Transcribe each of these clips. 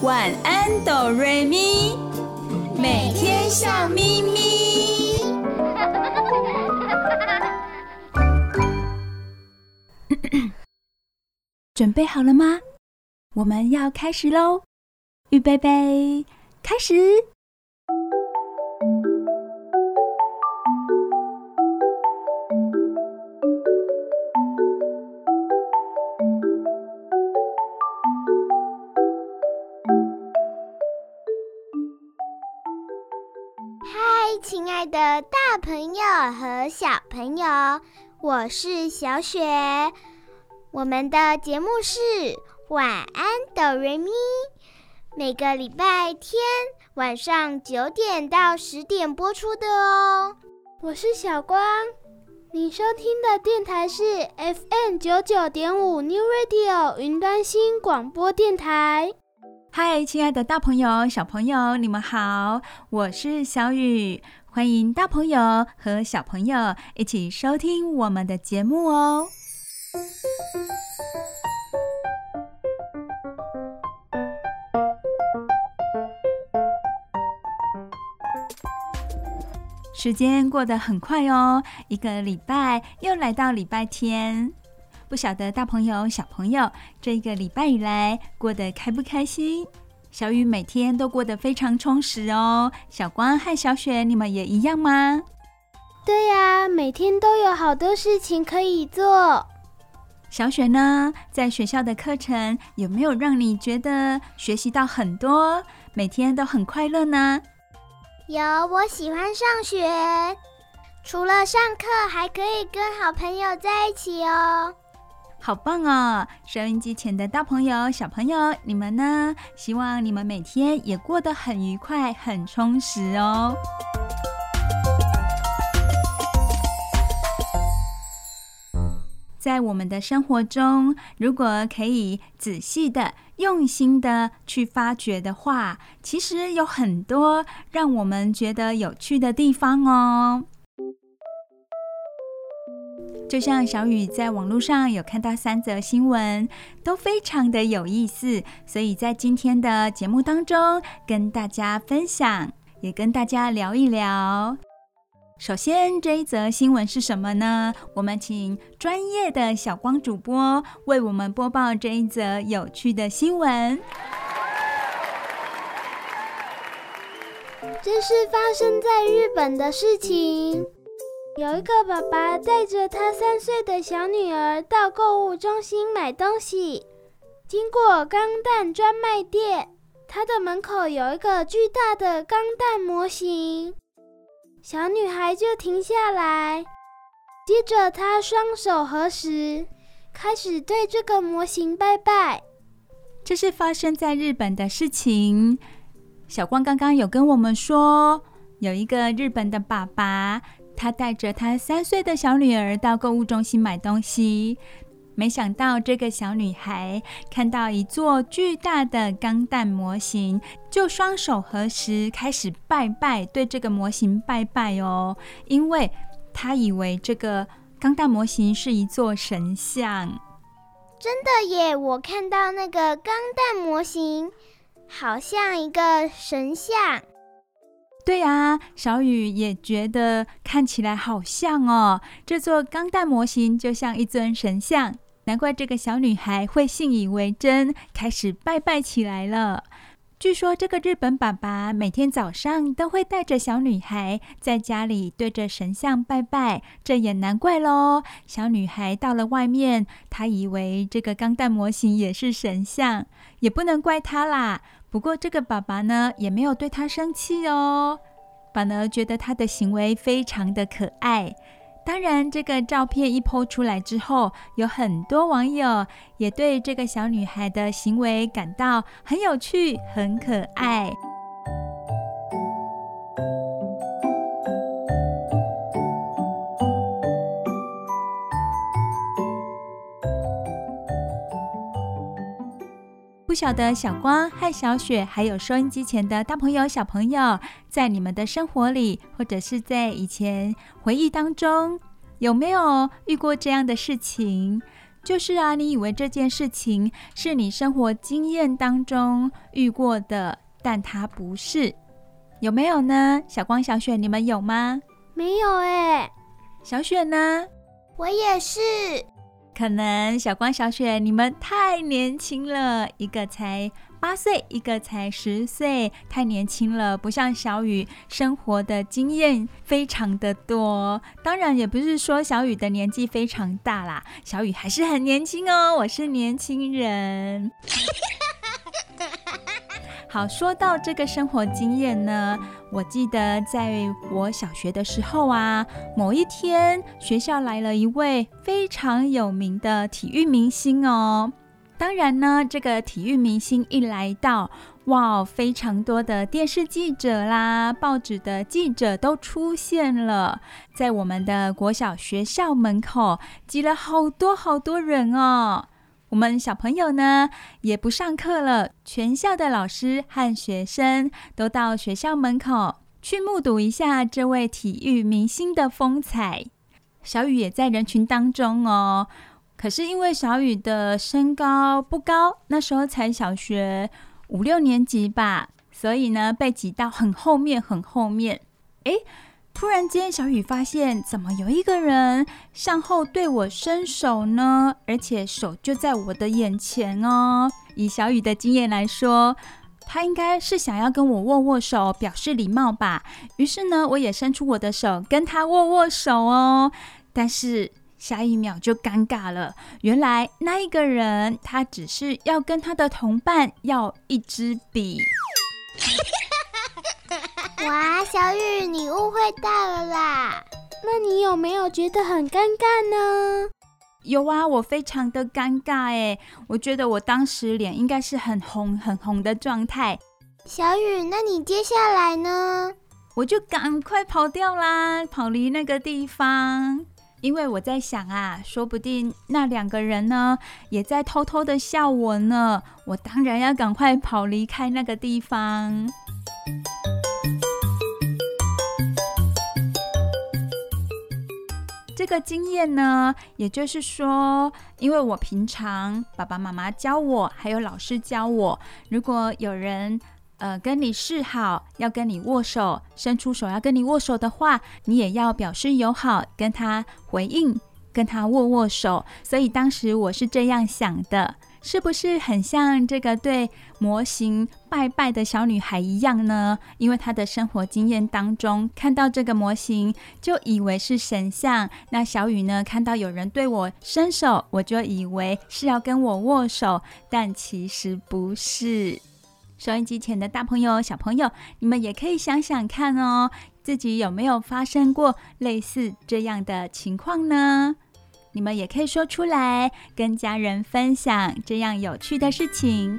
晚安，哆瑞咪，每天笑眯眯。准备好了吗？我们要开始喽！预备备，开始。和小朋友，我是小雪。我们的节目是晚安哆瑞咪，每个礼拜天晚上九点到十点播出的哦。我是小光，你收听的电台是 FM 九九点五 New Radio 云端新广播电台。嗨，亲爱的大朋友、小朋友，你们好，我是小雨，欢迎大朋友和小朋友一起收听我们的节目哦。时间过得很快哦，一个礼拜又来到礼拜天。不晓得大朋友、小朋友这一个礼拜以来过得开不开心？小雨每天都过得非常充实哦。小光和小雪，你们也一样吗？对呀，每天都有好多事情可以做。小雪呢，在学校的课程有没有让你觉得学习到很多，每天都很快乐呢？有，我喜欢上学，除了上课，还可以跟好朋友在一起哦。好棒哦！收音机前的大朋友、小朋友，你们呢？希望你们每天也过得很愉快、很充实哦。在我们的生活中，如果可以仔细的、用心的去发掘的话，其实有很多让我们觉得有趣的地方哦。就像小雨在网络上有看到三则新闻，都非常的有意思，所以在今天的节目当中跟大家分享，也跟大家聊一聊。首先，这一则新闻是什么呢？我们请专业的小光主播为我们播报这一则有趣的新闻。这是发生在日本的事情。有一个爸爸带着他三岁的小女儿到购物中心买东西，经过钢弹专卖店，他的门口有一个巨大的钢弹模型，小女孩就停下来，接着她双手合十，开始对这个模型拜拜。这是发生在日本的事情。小光刚刚有跟我们说，有一个日本的爸爸。他带着他三岁的小女儿到购物中心买东西，没想到这个小女孩看到一座巨大的钢弹模型，就双手合十开始拜拜，对这个模型拜拜哦，因为她以为这个钢弹模型是一座神像。真的耶！我看到那个钢弹模型，好像一个神像。对啊，小雨也觉得看起来好像哦。这座钢弹模型就像一尊神像，难怪这个小女孩会信以为真，开始拜拜起来了。据说这个日本爸爸每天早上都会带着小女孩在家里对着神像拜拜，这也难怪喽。小女孩到了外面，她以为这个钢弹模型也是神像，也不能怪她啦。不过，这个爸爸呢，也没有对他生气哦，反而觉得他的行为非常的可爱。当然，这个照片一 po 出来之后，有很多网友也对这个小女孩的行为感到很有趣、很可爱。不晓得小光和小雪，还有收音机前的大朋友、小朋友，在你们的生活里，或者是在以前回忆当中，有没有遇过这样的事情？就是啊，你以为这件事情是你生活经验当中遇过的，但它不是，有没有呢？小光、小雪，你们有吗？没有哎。小雪呢？我也是。可能小光、小雪，你们太年轻了，一个才八岁，一个才十岁，太年轻了，不像小雨，生活的经验非常的多。当然，也不是说小雨的年纪非常大啦，小雨还是很年轻哦。我是年轻人。好，说到这个生活经验呢，我记得在我小学的时候啊，某一天学校来了一位非常有名的体育明星哦。当然呢，这个体育明星一来到，哇，非常多的电视记者啦、报纸的记者都出现了，在我们的国小学校门口挤了好多好多人哦。我们小朋友呢，也不上课了，全校的老师和学生都到学校门口去目睹一下这位体育明星的风采。小雨也在人群当中哦，可是因为小雨的身高不高，那时候才小学五六年级吧，所以呢，被挤到很后面，很后面。诶。突然间，小雨发现怎么有一个人向后对我伸手呢？而且手就在我的眼前哦。以小雨的经验来说，他应该是想要跟我握握手，表示礼貌吧。于是呢，我也伸出我的手跟他握握手哦。但是下一秒就尴尬了，原来那一个人他只是要跟他的同伴要一支笔。哇，小雨，你误会大了啦！那你有没有觉得很尴尬呢？有啊，我非常的尴尬哎，我觉得我当时脸应该是很红很红的状态。小雨，那你接下来呢？我就赶快跑掉啦，跑离那个地方，因为我在想啊，说不定那两个人呢，也在偷偷的笑我呢。我当然要赶快跑离开那个地方。个经验呢，也就是说，因为我平常爸爸妈妈教我，还有老师教我，如果有人呃跟你示好，要跟你握手，伸出手要跟你握手的话，你也要表示友好，跟他回应，跟他握握手。所以当时我是这样想的。是不是很像这个对模型拜拜的小女孩一样呢？因为她的生活经验当中，看到这个模型就以为是神像。那小雨呢，看到有人对我伸手，我就以为是要跟我握手，但其实不是。收音机前的大朋友、小朋友，你们也可以想想看哦，自己有没有发生过类似这样的情况呢？你们也可以说出来，跟家人分享这样有趣的事情。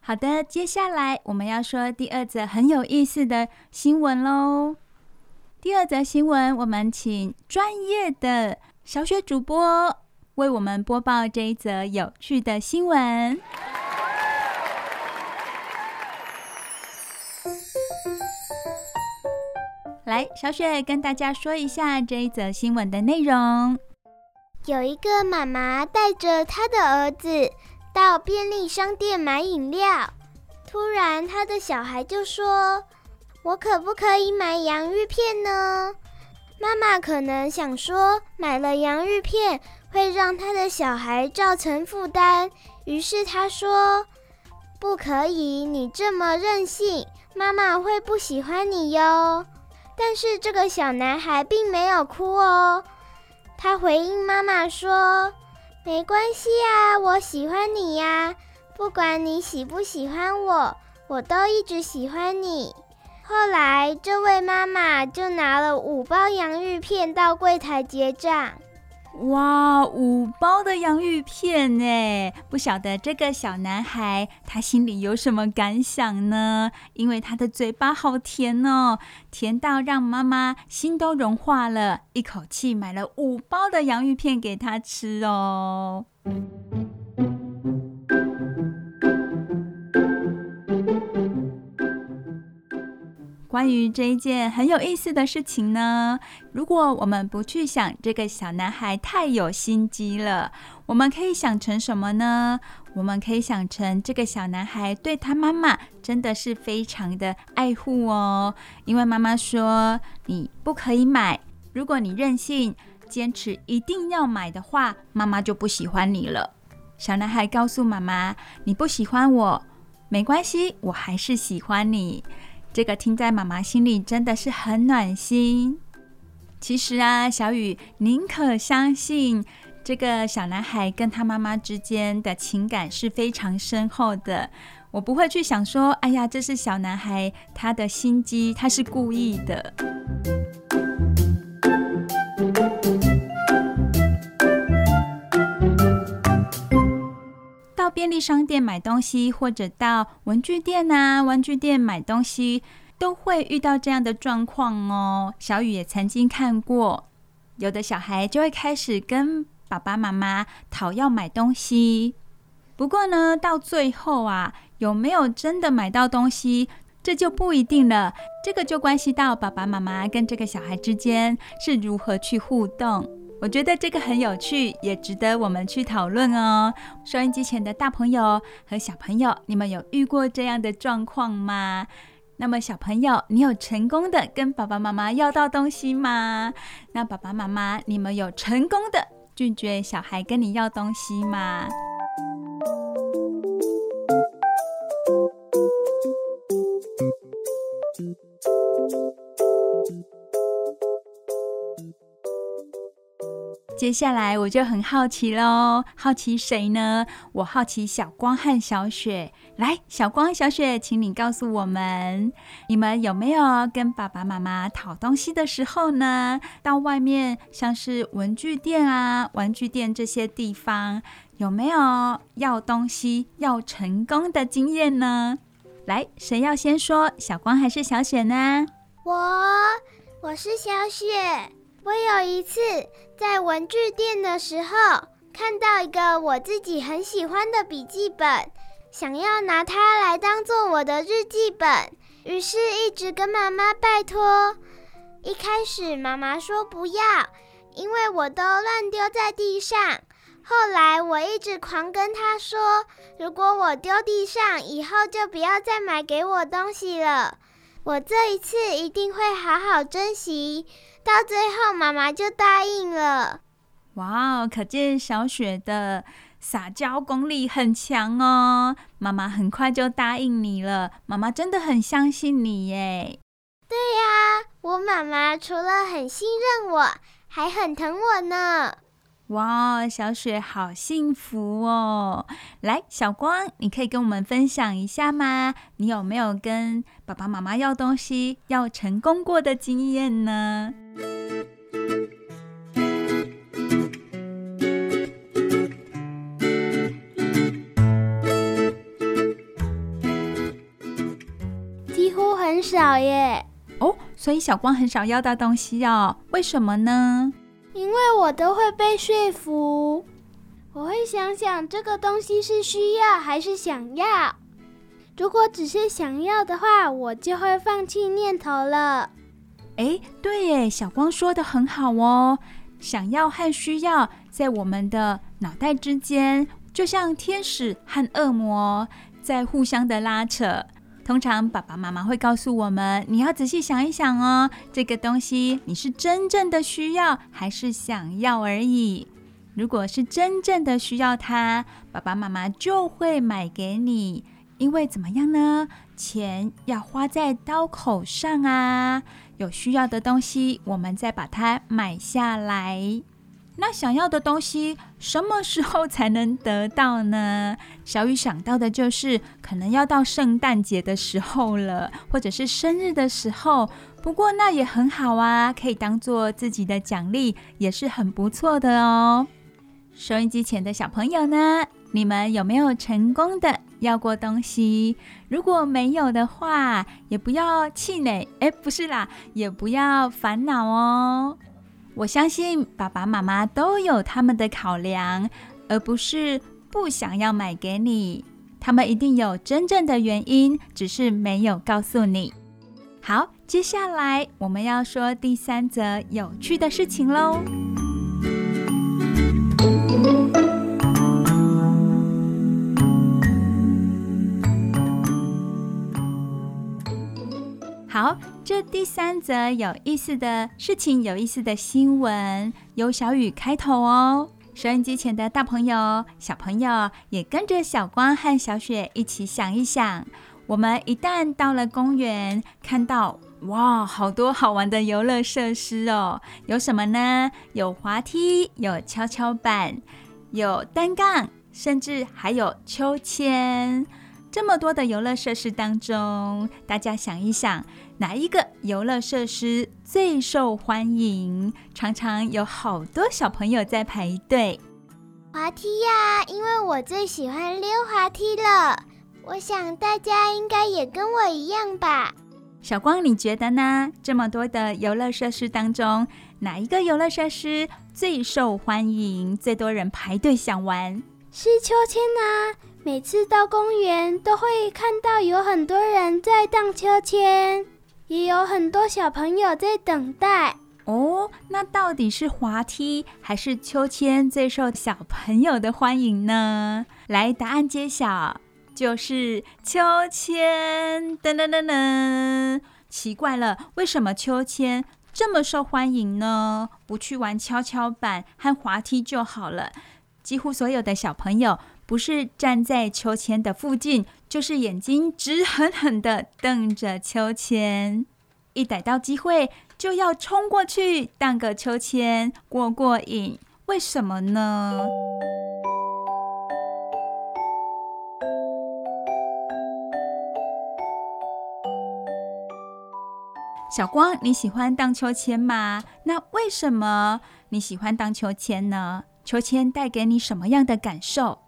好的，接下来我们要说第二则很有意思的新闻喽。第二则新闻，我们请专业的。小雪主播为我们播报这一则有趣的新闻。来，小雪跟大家说一下这一则新闻的内容。有一个妈妈带着她的儿子到便利商店买饮料，突然她的小孩就说：“我可不可以买洋芋片呢？”妈妈可能想说，买了洋芋片会让他的小孩造成负担，于是他说：“不可以，你这么任性，妈妈会不喜欢你哟。”但是这个小男孩并没有哭哦，他回应妈妈说：“没关系啊，我喜欢你呀，不管你喜不喜欢我，我都一直喜欢你。”后来，这位妈妈就拿了五包洋芋片到柜台结账。哇，五包的洋芋片哎！不晓得这个小男孩他心里有什么感想呢？因为他的嘴巴好甜哦，甜到让妈妈心都融化了，一口气买了五包的洋芋片给他吃哦。关于这一件很有意思的事情呢，如果我们不去想这个小男孩太有心机了，我们可以想成什么呢？我们可以想成这个小男孩对他妈妈真的是非常的爱护哦，因为妈妈说你不可以买，如果你任性坚持一定要买的话，妈妈就不喜欢你了。小男孩告诉妈妈：“你不喜欢我，没关系，我还是喜欢你。”这个听在妈妈心里真的是很暖心。其实啊，小雨宁可相信这个小男孩跟他妈妈之间的情感是非常深厚的。我不会去想说，哎呀，这是小男孩他的心机，他是故意的。便利商店买东西，或者到文具店啊、玩具店买东西，都会遇到这样的状况哦。小雨也曾经看过，有的小孩就会开始跟爸爸妈妈讨要买东西。不过呢，到最后啊，有没有真的买到东西，这就不一定了。这个就关系到爸爸妈妈跟这个小孩之间是如何去互动。我觉得这个很有趣，也值得我们去讨论哦。收音机前的大朋友和小朋友，你们有遇过这样的状况吗？那么小朋友，你有成功的跟爸爸妈妈要到东西吗？那爸爸妈妈，你们有成功的拒绝小孩跟你要东西吗？接下来我就很好奇喽，好奇谁呢？我好奇小光和小雪。来，小光、小雪，请你告诉我们，你们有没有跟爸爸妈妈讨东西的时候呢？到外面像是文具店啊、玩具店这些地方，有没有要东西要成功的经验呢？来，谁要先说？小光还是小雪呢？我，我是小雪。我有一次在文具店的时候，看到一个我自己很喜欢的笔记本，想要拿它来当做我的日记本，于是一直跟妈妈拜托。一开始妈妈说不要，因为我都乱丢在地上。后来我一直狂跟她说，如果我丢地上，以后就不要再买给我东西了。我这一次一定会好好珍惜。到最后，妈妈就答应了。哇哦，可见小雪的撒娇功力很强哦。妈妈很快就答应你了，妈妈真的很相信你耶。对呀，我妈妈除了很信任我，还很疼我呢。哇，小雪好幸福哦！来，小光，你可以跟我们分享一下吗？你有没有跟爸爸妈妈要东西要成功过的经验呢？几乎很少耶。哦，所以小光很少要到东西哦？为什么呢？因为我都会被说服，我会想想这个东西是需要还是想要。如果只是想要的话，我就会放弃念头了。哎，对耶，小光说得很好哦。想要和需要在我们的脑袋之间，就像天使和恶魔在互相的拉扯。通常爸爸妈妈会告诉我们，你要仔细想一想哦，这个东西你是真正的需要还是想要而已。如果是真正的需要它，爸爸妈妈就会买给你，因为怎么样呢？钱要花在刀口上啊。有需要的东西，我们再把它买下来。那想要的东西什么时候才能得到呢？小雨想到的就是可能要到圣诞节的时候了，或者是生日的时候。不过那也很好啊，可以当做自己的奖励，也是很不错的哦。收音机前的小朋友呢，你们有没有成功的要过东西？如果没有的话，也不要气馁，哎，不是啦，也不要烦恼哦。我相信爸爸妈妈都有他们的考量，而不是不想要买给你。他们一定有真正的原因，只是没有告诉你。好，接下来我们要说第三则有趣的事情喽。好，这第三则有意思的事情，有意思的新闻，由小雨开头哦。收音机前的大朋友、小朋友也跟着小光和小雪一起想一想：我们一旦到了公园，看到哇，好多好玩的游乐设施哦！有什么呢？有滑梯，有跷跷板，有单杠，甚至还有秋千。这么多的游乐设施当中，大家想一想，哪一个游乐设施最受欢迎？常常有好多小朋友在排队。滑梯呀，因为我最喜欢溜滑梯了。我想大家应该也跟我一样吧。小光，你觉得呢？这么多的游乐设施当中，哪一个游乐设施最受欢迎？最多人排队想玩？是秋千啊！每次到公园都会看到有很多人在荡秋千，也有很多小朋友在等待。哦，那到底是滑梯还是秋千最受小朋友的欢迎呢？来，答案揭晓，就是秋千。噔噔噔噔，奇怪了，为什么秋千这么受欢迎呢？不去玩跷跷板和滑梯就好了。几乎所有的小朋友。不是站在秋千的附近，就是眼睛直狠狠的瞪着秋千，一逮到机会就要冲过去荡个秋千过过瘾。为什么呢？小光，你喜欢荡秋千吗？那为什么你喜欢荡秋千呢？秋千带给你什么样的感受？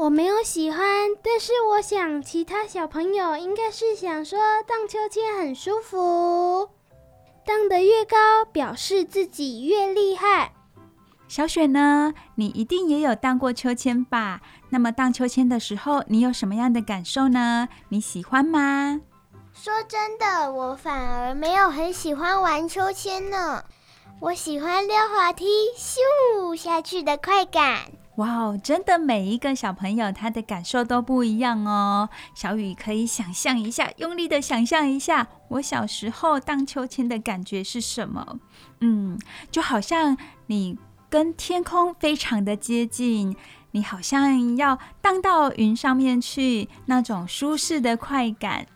我没有喜欢，但是我想其他小朋友应该是想说荡秋千很舒服，荡得越高，表示自己越厉害。小雪呢？你一定也有荡过秋千吧？那么荡秋千的时候，你有什么样的感受呢？你喜欢吗？说真的，我反而没有很喜欢玩秋千呢。我喜欢溜滑梯，咻下去的快感。哇哦，真的每一个小朋友他的感受都不一样哦。小雨可以想象一下，用力的想象一下，我小时候荡秋千的感觉是什么？嗯，就好像你跟天空非常的接近，你好像要荡到云上面去，那种舒适的快感，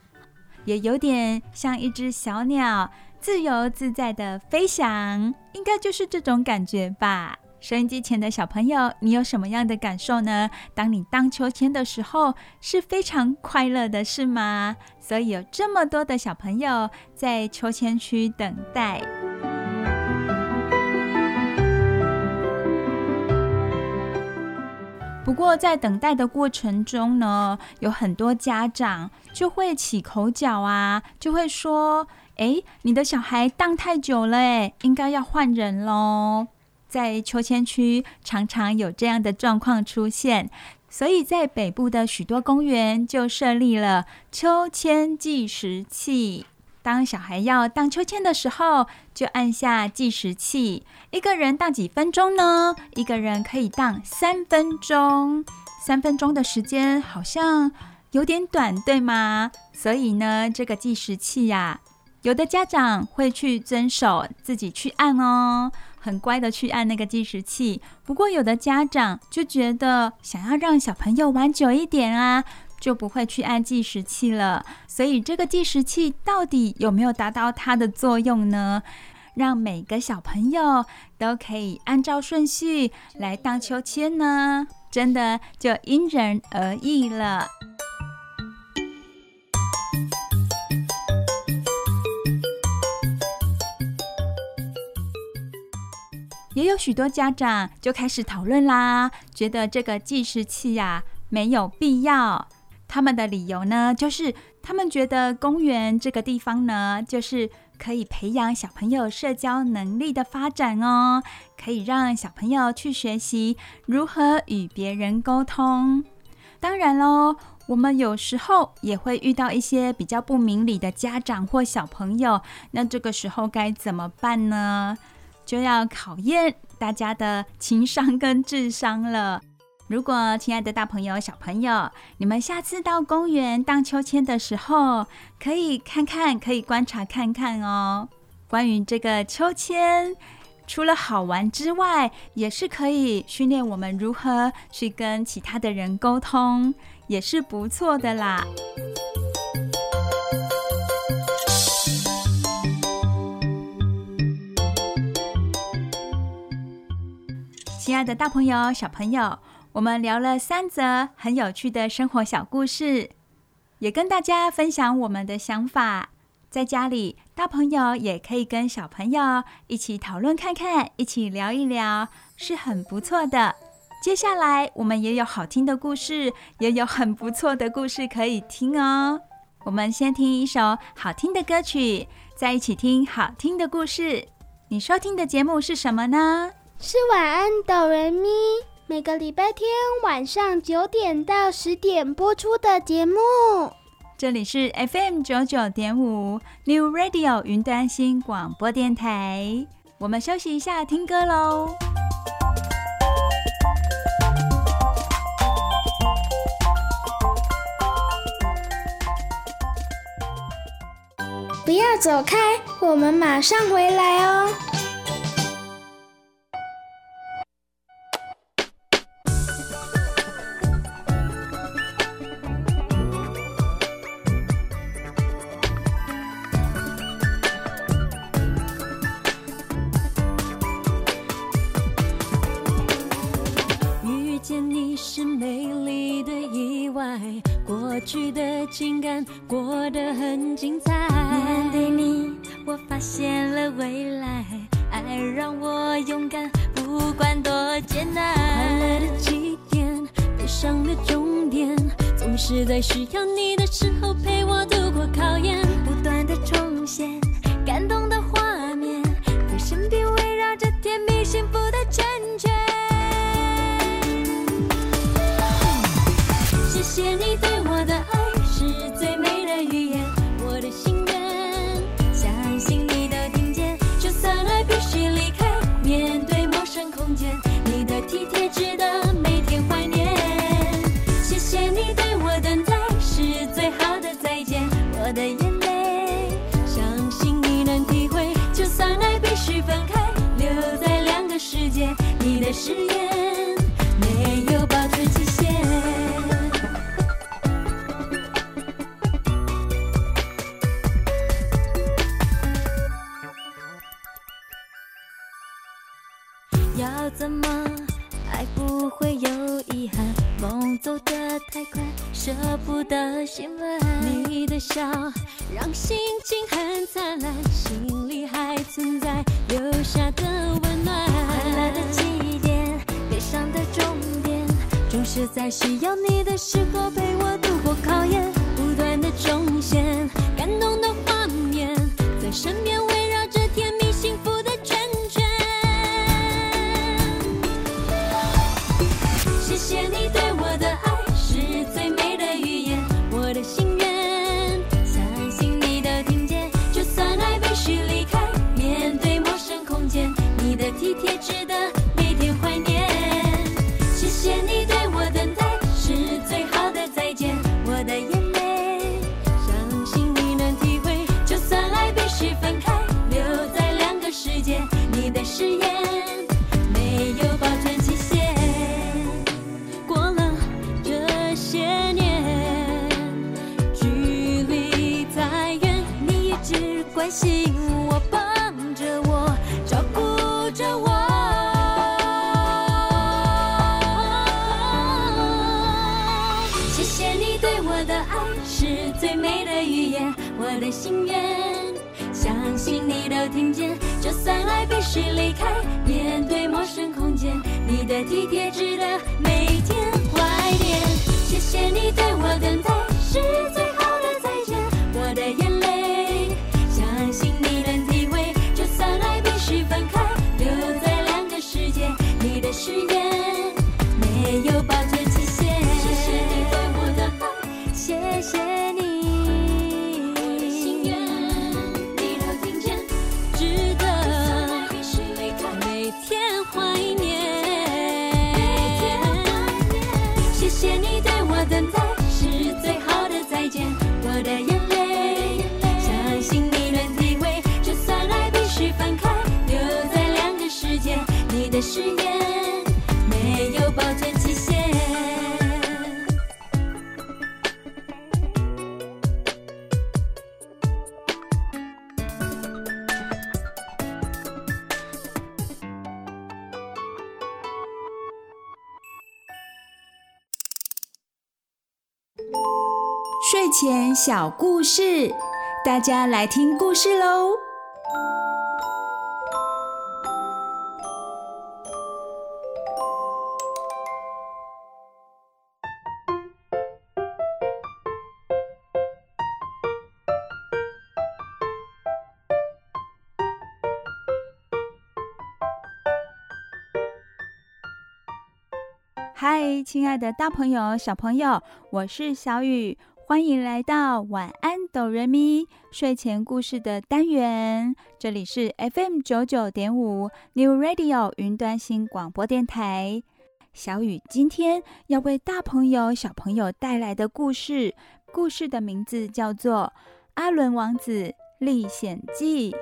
也有点像一只小鸟自由自在的飞翔，应该就是这种感觉吧。收音机前的小朋友，你有什么样的感受呢？当你荡秋千的时候，是非常快乐的，是吗？所以有这么多的小朋友在秋千区等待。不过在等待的过程中呢，有很多家长就会起口角啊，就会说：“诶，你的小孩荡太久了，诶，应该要换人喽。”在秋千区常常有这样的状况出现，所以在北部的许多公园就设立了秋千计时器。当小孩要荡秋千的时候，就按下计时器。一个人荡几分钟呢？一个人可以荡三分钟。三分钟的时间好像有点短，对吗？所以呢，这个计时器呀，有的家长会去遵守，自己去按哦。很乖的去按那个计时器，不过有的家长就觉得想要让小朋友玩久一点啊，就不会去按计时器了。所以这个计时器到底有没有达到它的作用呢？让每个小朋友都可以按照顺序来荡秋千呢？真的就因人而异了。也有许多家长就开始讨论啦，觉得这个计时器呀没有必要。他们的理由呢，就是他们觉得公园这个地方呢，就是可以培养小朋友社交能力的发展哦，可以让小朋友去学习如何与别人沟通。当然喽，我们有时候也会遇到一些比较不明理的家长或小朋友，那这个时候该怎么办呢？就要考验大家的情商跟智商了。如果亲爱的大朋友、小朋友，你们下次到公园荡秋千的时候，可以看看，可以观察看看哦。关于这个秋千，除了好玩之外，也是可以训练我们如何去跟其他的人沟通，也是不错的啦。亲爱的大朋友、小朋友，我们聊了三则很有趣的生活小故事，也跟大家分享我们的想法。在家里，大朋友也可以跟小朋友一起讨论看看，一起聊一聊，是很不错的。接下来，我们也有好听的故事，也有很不错的故事可以听哦。我们先听一首好听的歌曲，再一起听好听的故事。你收听的节目是什么呢？是晚安哆瑞咪，每个礼拜天晚上九点到十点播出的节目。这里是 FM 九九点五 New Radio 云端新广播电台。我们休息一下，听歌喽。不要走开，我们马上回来哦。过得很精彩，面对你，我发现了未来。爱让我勇敢，不管多艰难。快乐的起点，悲伤的终点，总是在需要你爱不会有遗憾？梦走得太快，舍不得心乱。你的笑让心情很灿烂，心里还存在留下的温暖。快乐的起点，悲伤。的终点，总是在需要你的时候陪我度过考验，不断的重现感动的画面，在身边围绕心愿，相信你都听见。就算爱必须离开，面对陌生空间，你的体贴值得每天怀念。谢谢你对我等待，是最好的再见。我的眼泪，相信你能体会。就算爱必须分开，留在两个世界，你的誓言没有保小故事，大家来听故事喽。嗨，亲爱的大朋友、小朋友，我是小雨，欢迎来到晚安哆瑞咪睡前故事的单元。这里是 FM 九九点五 New Radio 云端新广播电台。小雨今天要为大朋友、小朋友带来的故事，故事的名字叫做《阿伦王子历险记》。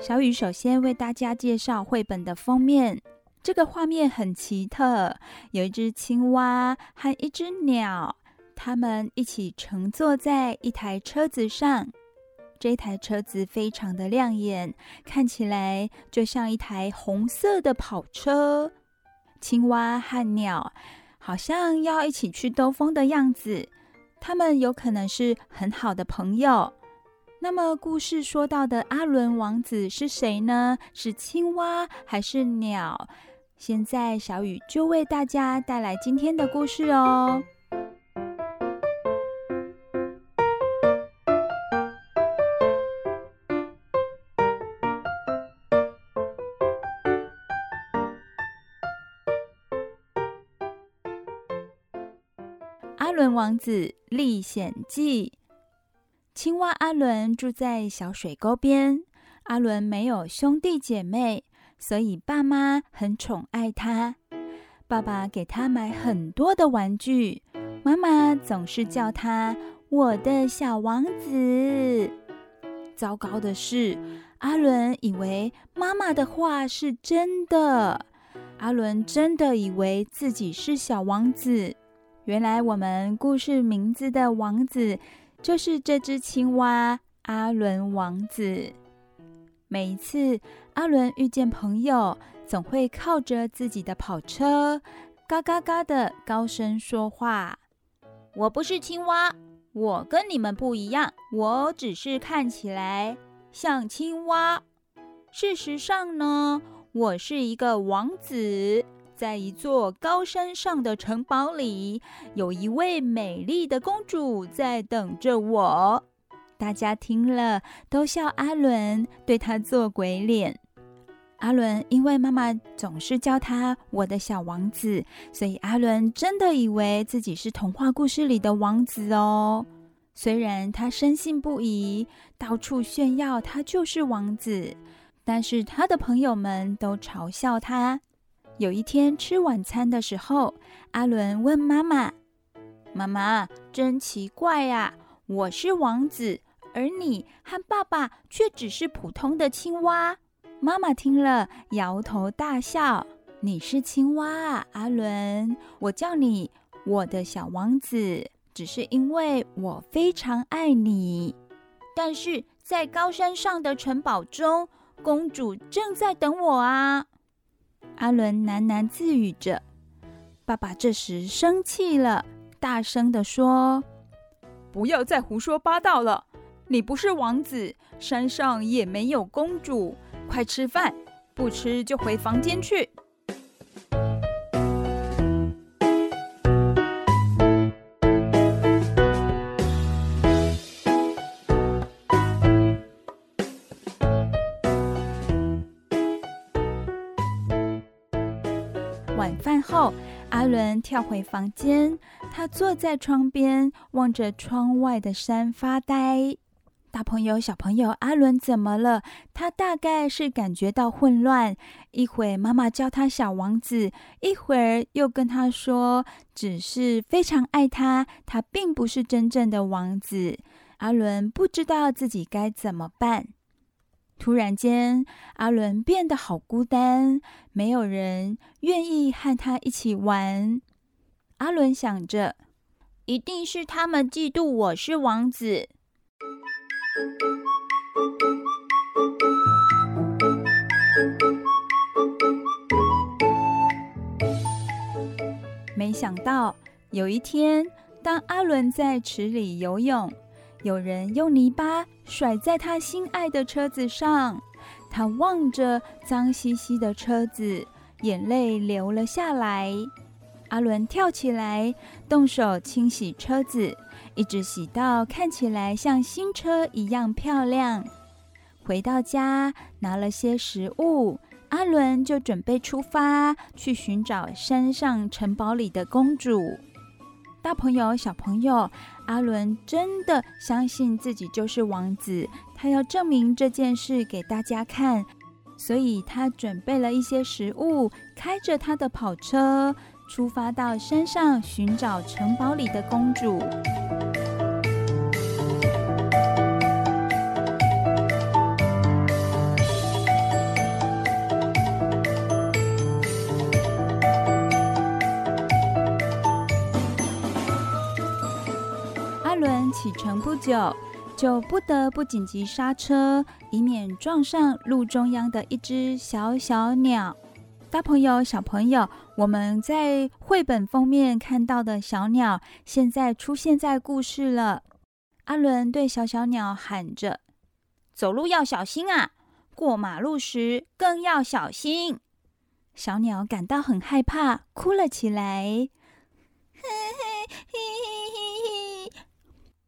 小雨首先为大家介绍绘本的封面。这个画面很奇特，有一只青蛙和一只鸟，它们一起乘坐在一台车子上。这台车子非常的亮眼，看起来就像一台红色的跑车。青蛙和鸟好像要一起去兜风的样子，他们有可能是很好的朋友。那么，故事说到的阿伦王子是谁呢？是青蛙还是鸟？现在小雨就为大家带来今天的故事哦。《阿伦王子历险记》。青蛙阿伦住在小水沟边。阿伦没有兄弟姐妹，所以爸妈很宠爱他。爸爸给他买很多的玩具，妈妈总是叫他“我的小王子”。糟糕的是，阿伦以为妈妈的话是真的。阿伦真的以为自己是小王子。原来，我们故事名字的王子。就是这只青蛙，阿伦王子。每一次阿伦遇见朋友，总会靠着自己的跑车，嘎嘎嘎的高声说话。我不是青蛙，我跟你们不一样，我只是看起来像青蛙。事实上呢，我是一个王子。在一座高山上的城堡里，有一位美丽的公主在等着我。大家听了都笑阿伦，对他做鬼脸。阿伦因为妈妈总是叫他“我的小王子”，所以阿伦真的以为自己是童话故事里的王子哦。虽然他深信不疑，到处炫耀他就是王子，但是他的朋友们都嘲笑他。有一天吃晚餐的时候，阿伦问妈妈：“妈妈，真奇怪呀，我是王子，而你和爸爸却只是普通的青蛙。”妈妈听了，摇头大笑：“你是青蛙啊，阿伦，我叫你我的小王子，只是因为我非常爱你。但是在高山上的城堡中，公主正在等我啊！阿伦喃喃自语着。爸爸这时生气了，大声地说：“不要再胡说八道了！你不是王子，山上也没有公主。快吃饭，不吃就回房间去。”跳回房间，他坐在窗边，望着窗外的山发呆。大朋友、小朋友，阿伦怎么了？他大概是感觉到混乱。一会妈妈叫他小王子，一会儿又跟他说，只是非常爱他，他并不是真正的王子。阿伦不知道自己该怎么办。突然间，阿伦变得好孤单，没有人愿意和他一起玩。阿伦想着，一定是他们嫉妒我是王子。没想到有一天，当阿伦在池里游泳。有人用泥巴甩在他心爱的车子上，他望着脏兮兮的车子，眼泪流了下来。阿伦跳起来，动手清洗车子，一直洗到看起来像新车一样漂亮。回到家，拿了些食物，阿伦就准备出发去寻找山上城堡里的公主。大朋友、小朋友，阿伦真的相信自己就是王子，他要证明这件事给大家看，所以他准备了一些食物，开着他的跑车，出发到山上寻找城堡里的公主。阿伦启程不久，就不得不紧急刹车，以免撞上路中央的一只小小鸟。大朋友、小朋友，我们在绘本封面看到的小鸟，现在出现在故事了。阿伦对小小鸟喊着：“走路要小心啊，过马路时更要小心。”小鸟感到很害怕，哭了起来。嘿嘿嘿嘿嘿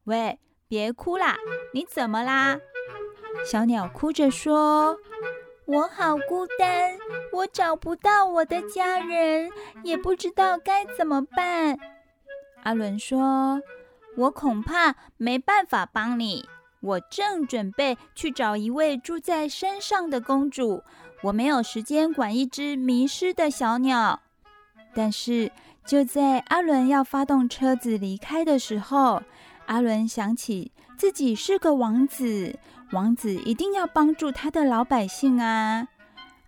喂，别哭啦！你怎么啦？小鸟哭着说：“我好孤单，我找不到我的家人，也不知道该怎么办。”阿伦说：“我恐怕没办法帮你。我正准备去找一位住在山上的公主，我没有时间管一只迷失的小鸟。”但是就在阿伦要发动车子离开的时候，阿伦想起自己是个王子，王子一定要帮助他的老百姓啊！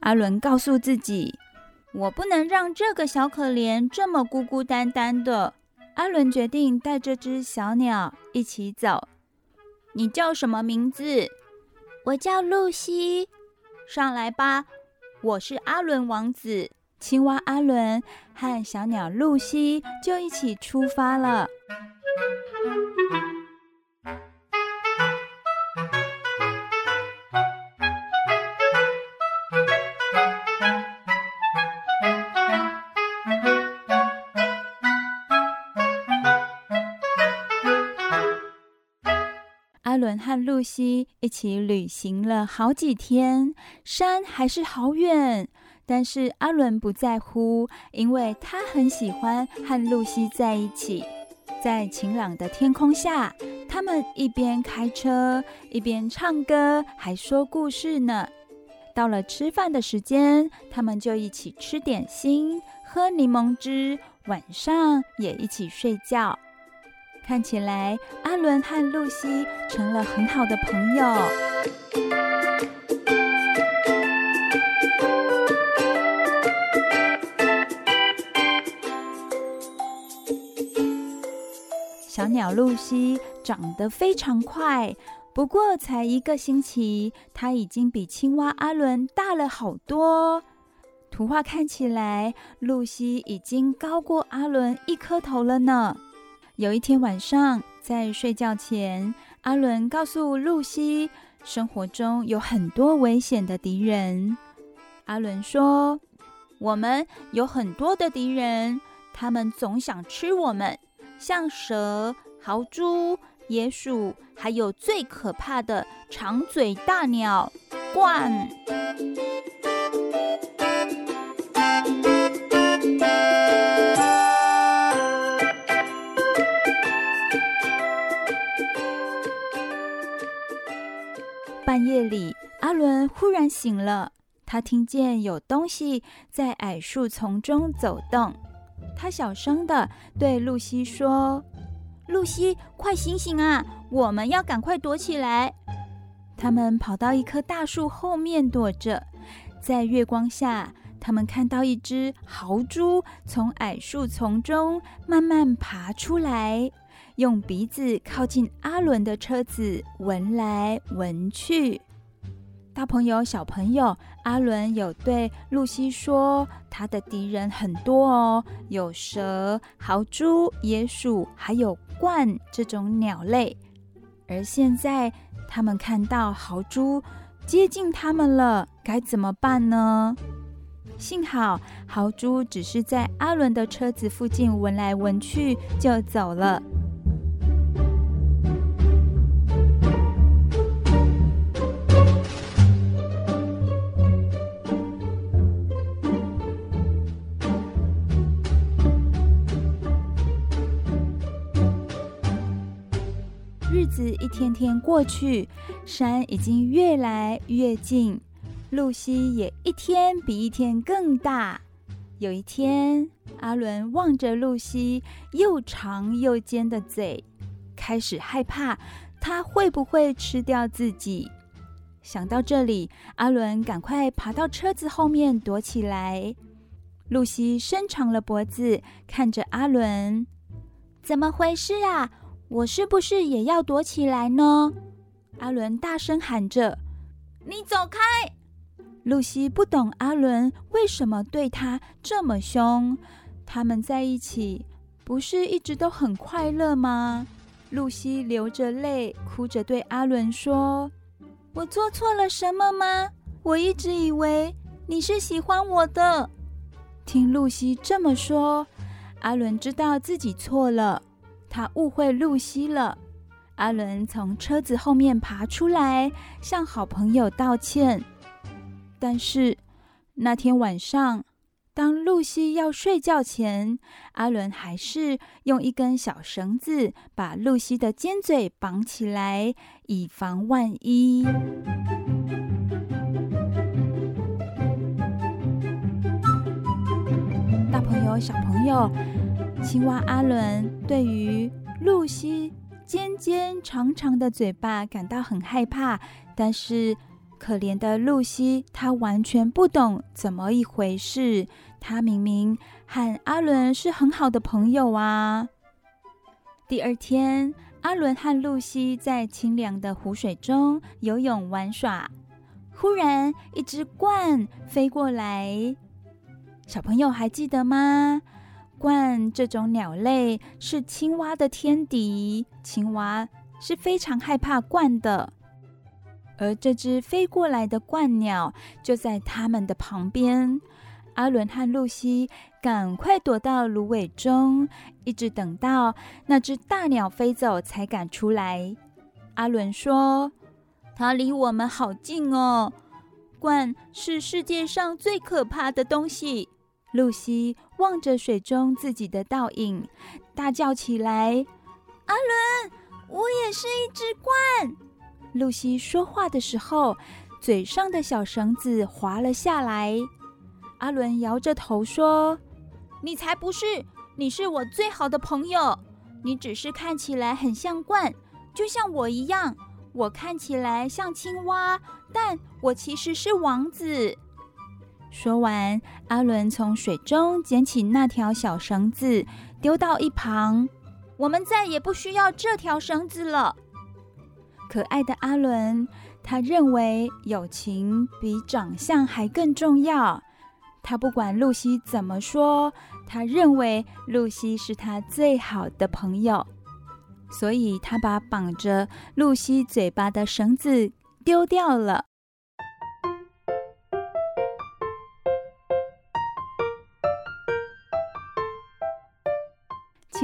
阿伦告诉自己：“我不能让这个小可怜这么孤孤单单的。”阿伦决定带这只小鸟一起走。你叫什么名字？我叫露西。上来吧，我是阿伦王子。青蛙阿伦和小鸟露西就一起出发了。阿伦和露西一起旅行了好几天，山还是好远，但是阿伦不在乎，因为他很喜欢和露西在一起。在晴朗的天空下，他们一边开车，一边唱歌，还说故事呢。到了吃饭的时间，他们就一起吃点心，喝柠檬汁，晚上也一起睡觉。看起来，阿伦和露西成了很好的朋友。小鸟露西长得非常快，不过才一个星期，它已经比青蛙阿伦大了好多。图画看起来，露西已经高过阿伦一颗头了呢。有一天晚上，在睡觉前，阿伦告诉露西，生活中有很多危险的敌人。阿伦说：“我们有很多的敌人，他们总想吃我们，像蛇、豪猪、野鼠，还有最可怕的长嘴大鸟——鸛。”半夜里，阿伦忽然醒了。他听见有东西在矮树丛中走动。他小声的对露西说：“露西，快醒醒啊！我们要赶快躲起来。”他们跑到一棵大树后面躲着。在月光下，他们看到一只豪猪从矮树丛中慢慢爬出来。用鼻子靠近阿伦的车子，闻来闻去。大朋友、小朋友，阿伦有对露西说，他的敌人很多哦，有蛇、豪猪、野鼠，还有鹳这种鸟类。而现在，他们看到豪猪接近他们了，该怎么办呢？幸好豪猪只是在阿伦的车子附近闻来闻去，就走了。一天天过去，山已经越来越近，露西也一天比一天更大。有一天，阿伦望着露西又长又尖的嘴，开始害怕她会不会吃掉自己。想到这里，阿伦赶快爬到车子后面躲起来。露西伸长了脖子看着阿伦：“怎么回事啊？”我是不是也要躲起来呢？阿伦大声喊着：“你走开！”露西不懂阿伦为什么对她这么凶。他们在一起不是一直都很快乐吗？露西流着泪，哭着对阿伦说：“我做错了什么吗？我一直以为你是喜欢我的。”听露西这么说，阿伦知道自己错了。他误会露西了。阿伦从车子后面爬出来，向好朋友道歉。但是那天晚上，当露西要睡觉前，阿伦还是用一根小绳子把露西的尖嘴绑起来，以防万一。大朋友、小朋友。青蛙阿伦对于露西尖尖长长的嘴巴感到很害怕，但是可怜的露西，她完全不懂怎么一回事。她明明和阿伦是很好的朋友啊。第二天，阿伦和露西在清凉的湖水中游泳玩耍，忽然一只鹳飞过来，小朋友还记得吗？鸛这种鸟类是青蛙的天敌，青蛙是非常害怕鸛的。而这只飞过来的鸛鸟就在他们的旁边。阿伦和露西赶快躲到芦苇中，一直等到那只大鸟飞走才敢出来。阿伦说：“它离我们好近哦，鸛是世界上最可怕的东西。”露西望着水中自己的倒影，大叫起来：“阿伦，我也是一只鹳！”露西说话的时候，嘴上的小绳子滑了下来。阿伦摇着头说：“你才不是，你是我最好的朋友。你只是看起来很像鸛，就像我一样。我看起来像青蛙，但我其实是王子。”说完，阿伦从水中捡起那条小绳子，丢到一旁。我们再也不需要这条绳子了。可爱的阿伦，他认为友情比长相还更重要。他不管露西怎么说，他认为露西是他最好的朋友，所以他把绑着露西嘴巴的绳子丢掉了。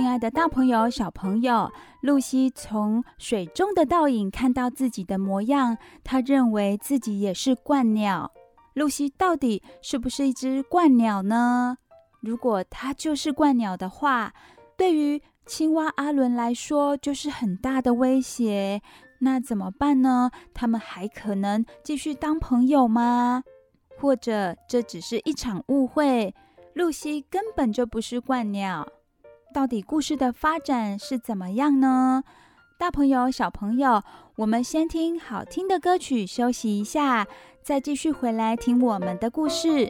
亲爱的，大朋友、小朋友，露西从水中的倒影看到自己的模样，她认为自己也是鸛鸟。露西到底是不是一只鸛鸟呢？如果它就是鸛鸟的话，对于青蛙阿伦来说就是很大的威胁。那怎么办呢？他们还可能继续当朋友吗？或者这只是一场误会？露西根本就不是鸛鸟。到底故事的发展是怎么样呢？大朋友、小朋友，我们先听好听的歌曲休息一下，再继续回来听我们的故事。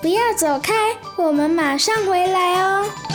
不要走开，我们马上回来哦。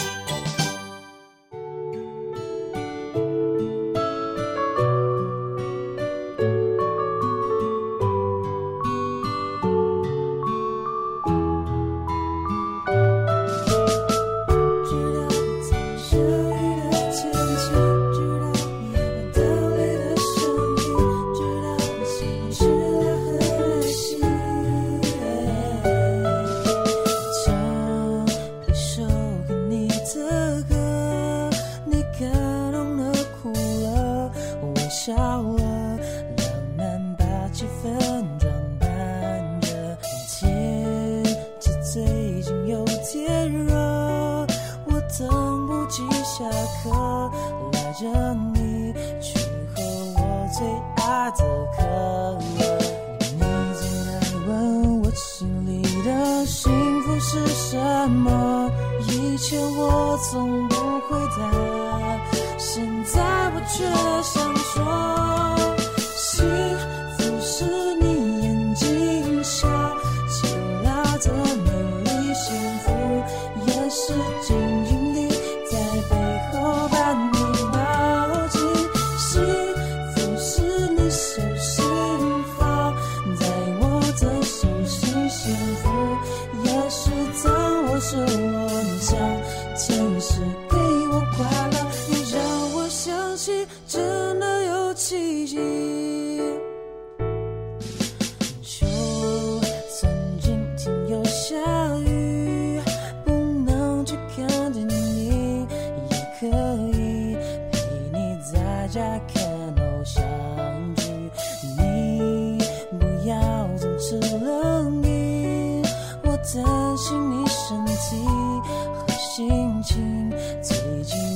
情最近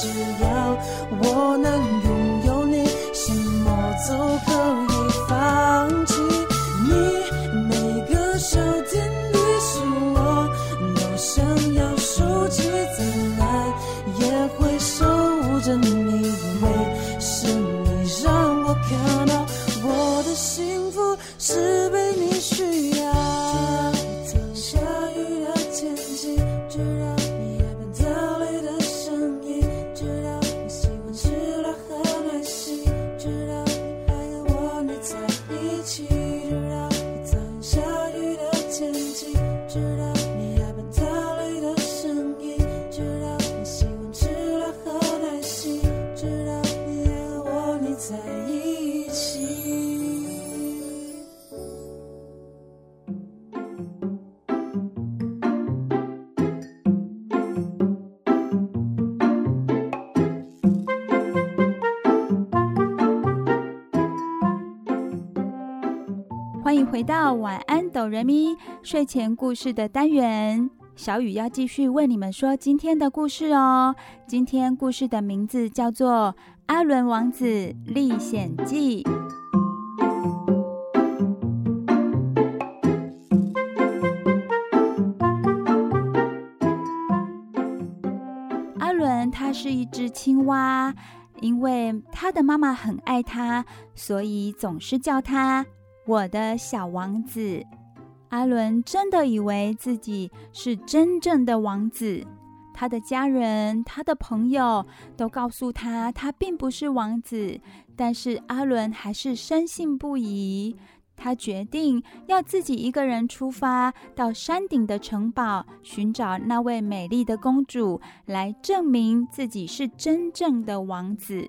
只要回到晚安，哆瑞咪睡前故事的单元。小雨要继续为你们说今天的故事哦。今天故事的名字叫做《阿伦王子历险记》。阿伦他是一只青蛙，因为他的妈妈很爱他，所以总是叫他我的小王子。阿伦真的以为自己是真正的王子，他的家人、他的朋友都告诉他，他并不是王子。但是阿伦还是深信不疑。他决定要自己一个人出发，到山顶的城堡，寻找那位美丽的公主，来证明自己是真正的王子。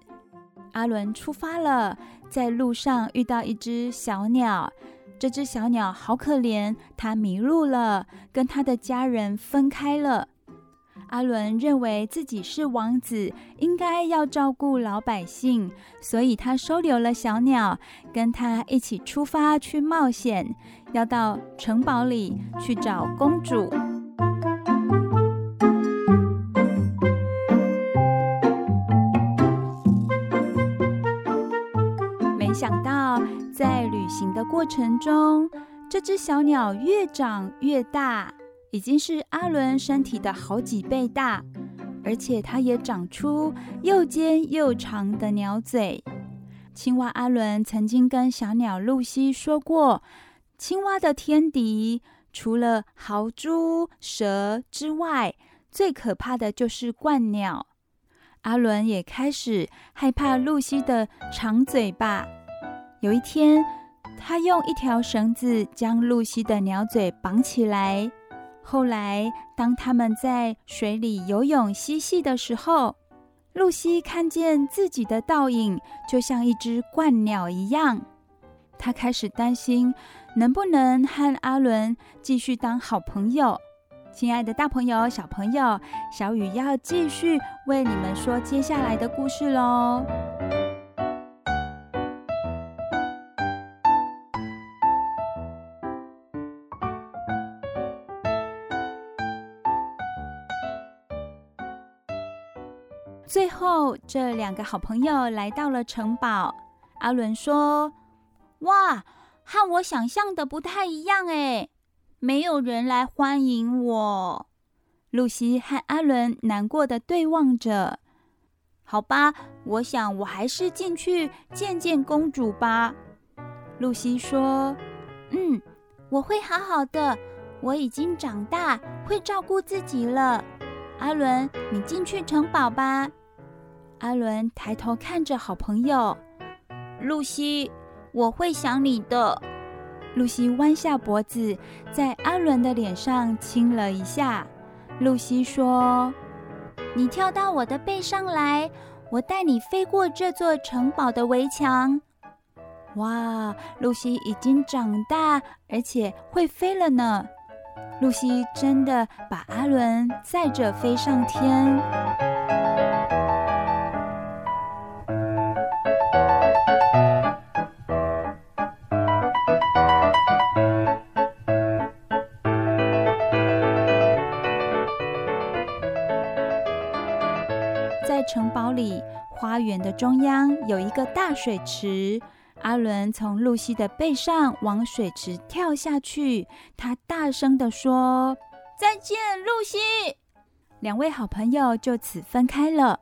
阿伦出发了，在路上遇到一只小鸟。这只小鸟好可怜，它迷路了，跟它的家人分开了。阿伦认为自己是王子，应该要照顾老百姓，所以他收留了小鸟，跟他一起出发去冒险，要到城堡里去找公主。想到。在旅行的过程中，这只小鸟越长越大，已经是阿伦身体的好几倍大，而且它也长出又尖又长的鸟嘴。青蛙阿伦曾经跟小鸟露西说过，青蛙的天敌除了豪猪、蛇之外，最可怕的就是鹳鸟。阿伦也开始害怕露西的长嘴巴。有一天，他用一条绳子将露西的鸟嘴绑起来。后来，当他们在水里游泳嬉戏的时候，露西看见自己的倒影，就像一只鹳鸟一样。她开始担心，能不能和阿伦继续当好朋友。亲爱的大朋友、小朋友，小雨要继续为你们说接下来的故事喽。最后，这两个好朋友来到了城堡。阿伦说：“哇，和我想象的不太一样诶，没有人来欢迎我。”露西和阿伦难过的对望着。好吧，我想我还是进去见见公主吧。露西说：“嗯，我会好好的。我已经长大，会照顾自己了。”阿伦，你进去城堡吧。阿伦抬头看着好朋友露西，我会想你的。露西弯下脖子，在阿伦的脸上亲了一下。露西说：“你跳到我的背上来，我带你飞过这座城堡的围墙。”哇，露西已经长大，而且会飞了呢。露西真的把阿伦载着飞上天。花园的中央有一个大水池。阿伦从露西的背上往水池跳下去，他大声地说：“再见，露西！”两位好朋友就此分开了。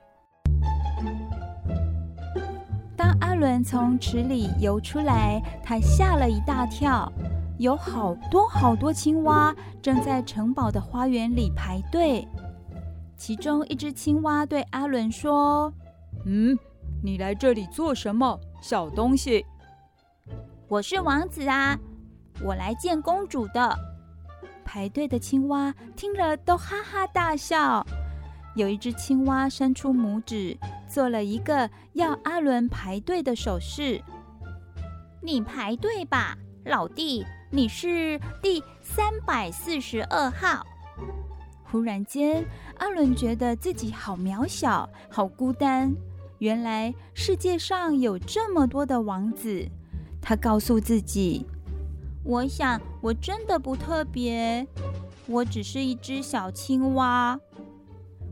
当阿伦从池里游出来，他吓了一大跳，有好多好多青蛙正在城堡的花园里排队。其中一只青蛙对阿伦说：“嗯，你来这里做什么，小东西？”“我是王子啊，我来见公主的。”排队的青蛙听了都哈哈大笑。有一只青蛙伸出拇指，做了一个要阿伦排队的手势。你排队吧，老弟，你是第三百四十二号。忽然间，阿伦觉得自己好渺小，好孤单。原来世界上有这么多的王子。他告诉自己：“我想我真的不特别，我只是一只小青蛙。”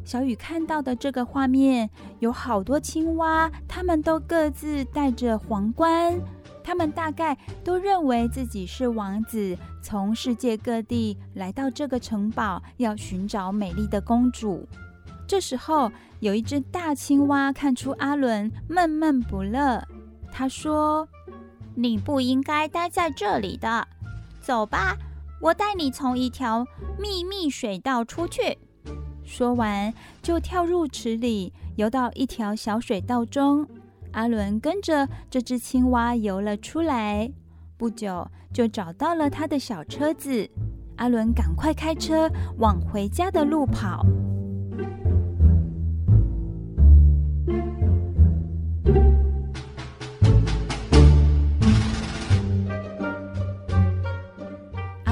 小雨看到的这个画面，有好多青蛙，他们都各自戴着皇冠。他们大概都认为自己是王子，从世界各地来到这个城堡，要寻找美丽的公主。这时候，有一只大青蛙看出阿伦闷闷不乐，他说：“你不应该待在这里的，走吧，我带你从一条秘密水道出去。”说完，就跳入池里，游到一条小水道中。阿伦跟着这只青蛙游了出来，不久就找到了他的小车子。阿伦赶快开车往回家的路跑。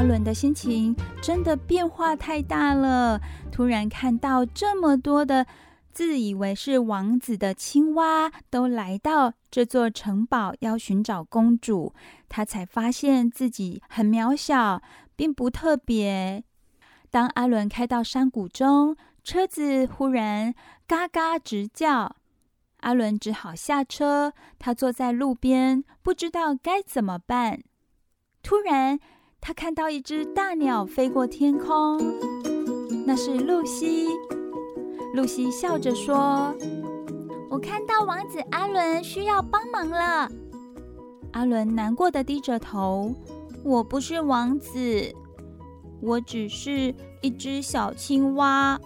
阿伦的心情真的变化太大了，突然看到这么多的。自以为是王子的青蛙都来到这座城堡，要寻找公主。他才发现自己很渺小，并不特别。当阿伦开到山谷中，车子忽然嘎嘎直叫，阿伦只好下车。他坐在路边，不知道该怎么办。突然，他看到一只大鸟飞过天空，那是露西。露西笑着说：“我看到王子阿伦需要帮忙了。”阿伦难过的低着头：“我不是王子，我只是一只小青蛙。”“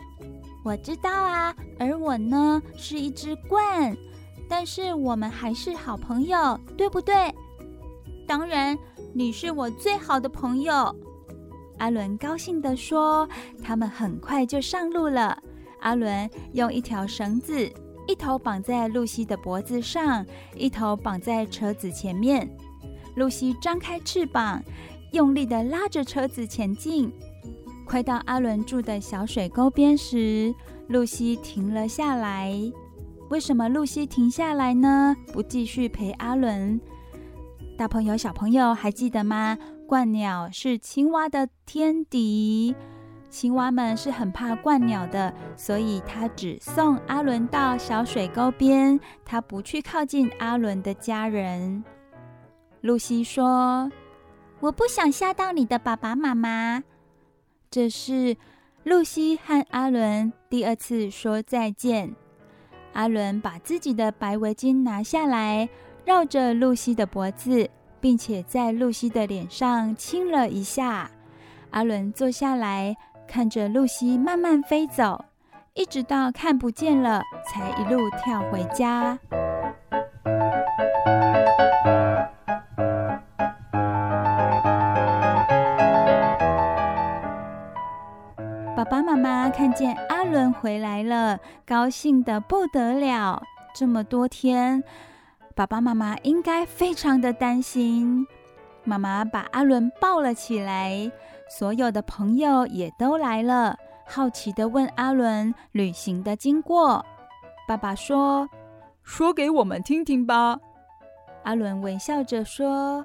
我知道啊，而我呢，是一只鹳。但是我们还是好朋友，对不对？”“当然，你是我最好的朋友。”阿伦高兴地说。他们很快就上路了。阿伦用一条绳子，一头绑在露西的脖子上，一头绑在车子前面。露西张开翅膀，用力地拉着车子前进。快到阿伦住的小水沟边时，露西停了下来。为什么露西停下来呢？不继续陪阿伦？大朋友、小朋友还记得吗？鹳鸟是青蛙的天敌。青蛙们是很怕鹳鸟的，所以他只送阿伦到小水沟边，他不去靠近阿伦的家人。露西说：“我不想吓到你的爸爸妈妈。”这是露西和阿伦第二次说再见。阿伦把自己的白围巾拿下来，绕着露西的脖子，并且在露西的脸上亲了一下。阿伦坐下来。看着露西慢慢飞走，一直到看不见了，才一路跳回家。爸爸妈妈看见阿伦回来了，高兴得不得了。这么多天，爸爸妈妈应该非常的担心。妈妈把阿伦抱了起来。所有的朋友也都来了，好奇地问阿伦旅行的经过。爸爸说：“说给我们听听吧。”阿伦微笑着说：“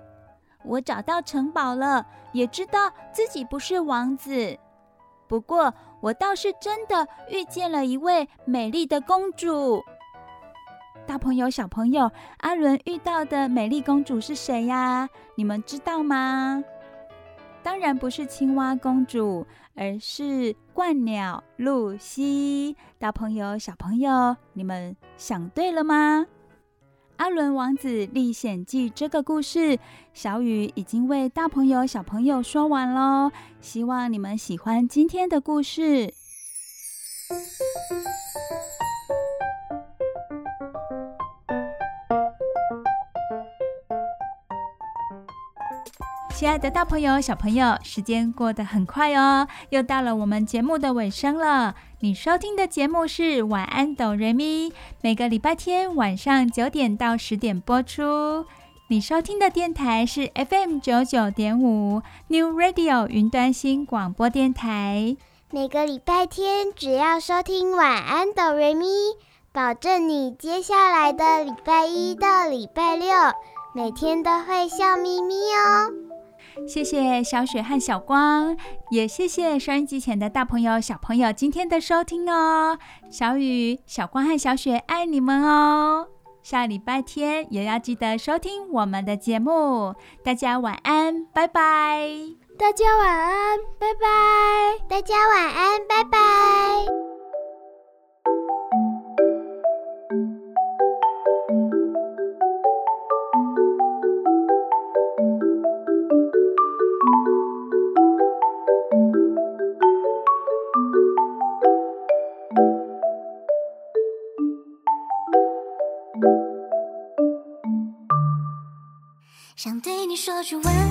我找到城堡了，也知道自己不是王子。不过，我倒是真的遇见了一位美丽的公主。”大朋友、小朋友，阿伦遇到的美丽公主是谁呀？你们知道吗？当然不是青蛙公主，而是鹳鸟露西。大朋友、小朋友，你们想对了吗？《阿伦王子历险记》这个故事，小雨已经为大朋友、小朋友说完喽。希望你们喜欢今天的故事。亲爱的大朋友、小朋友，时间过得很快哦，又到了我们节目的尾声了。你收听的节目是《晚安，哆瑞咪》，每个礼拜天晚上九点到十点播出。你收听的电台是 FM 九九点五 New Radio 云端新广播电台。每个礼拜天只要收听《晚安，哆瑞咪》，保证你接下来的礼拜一到礼拜六每天都会笑眯眯哦。谢谢小雪和小光，也谢谢收音机前的大朋友、小朋友今天的收听哦。小雨、小光和小雪爱你们哦。下礼拜天也要记得收听我们的节目。大家晚安，拜拜。大家晚安，拜拜。大家晚安，拜拜。就问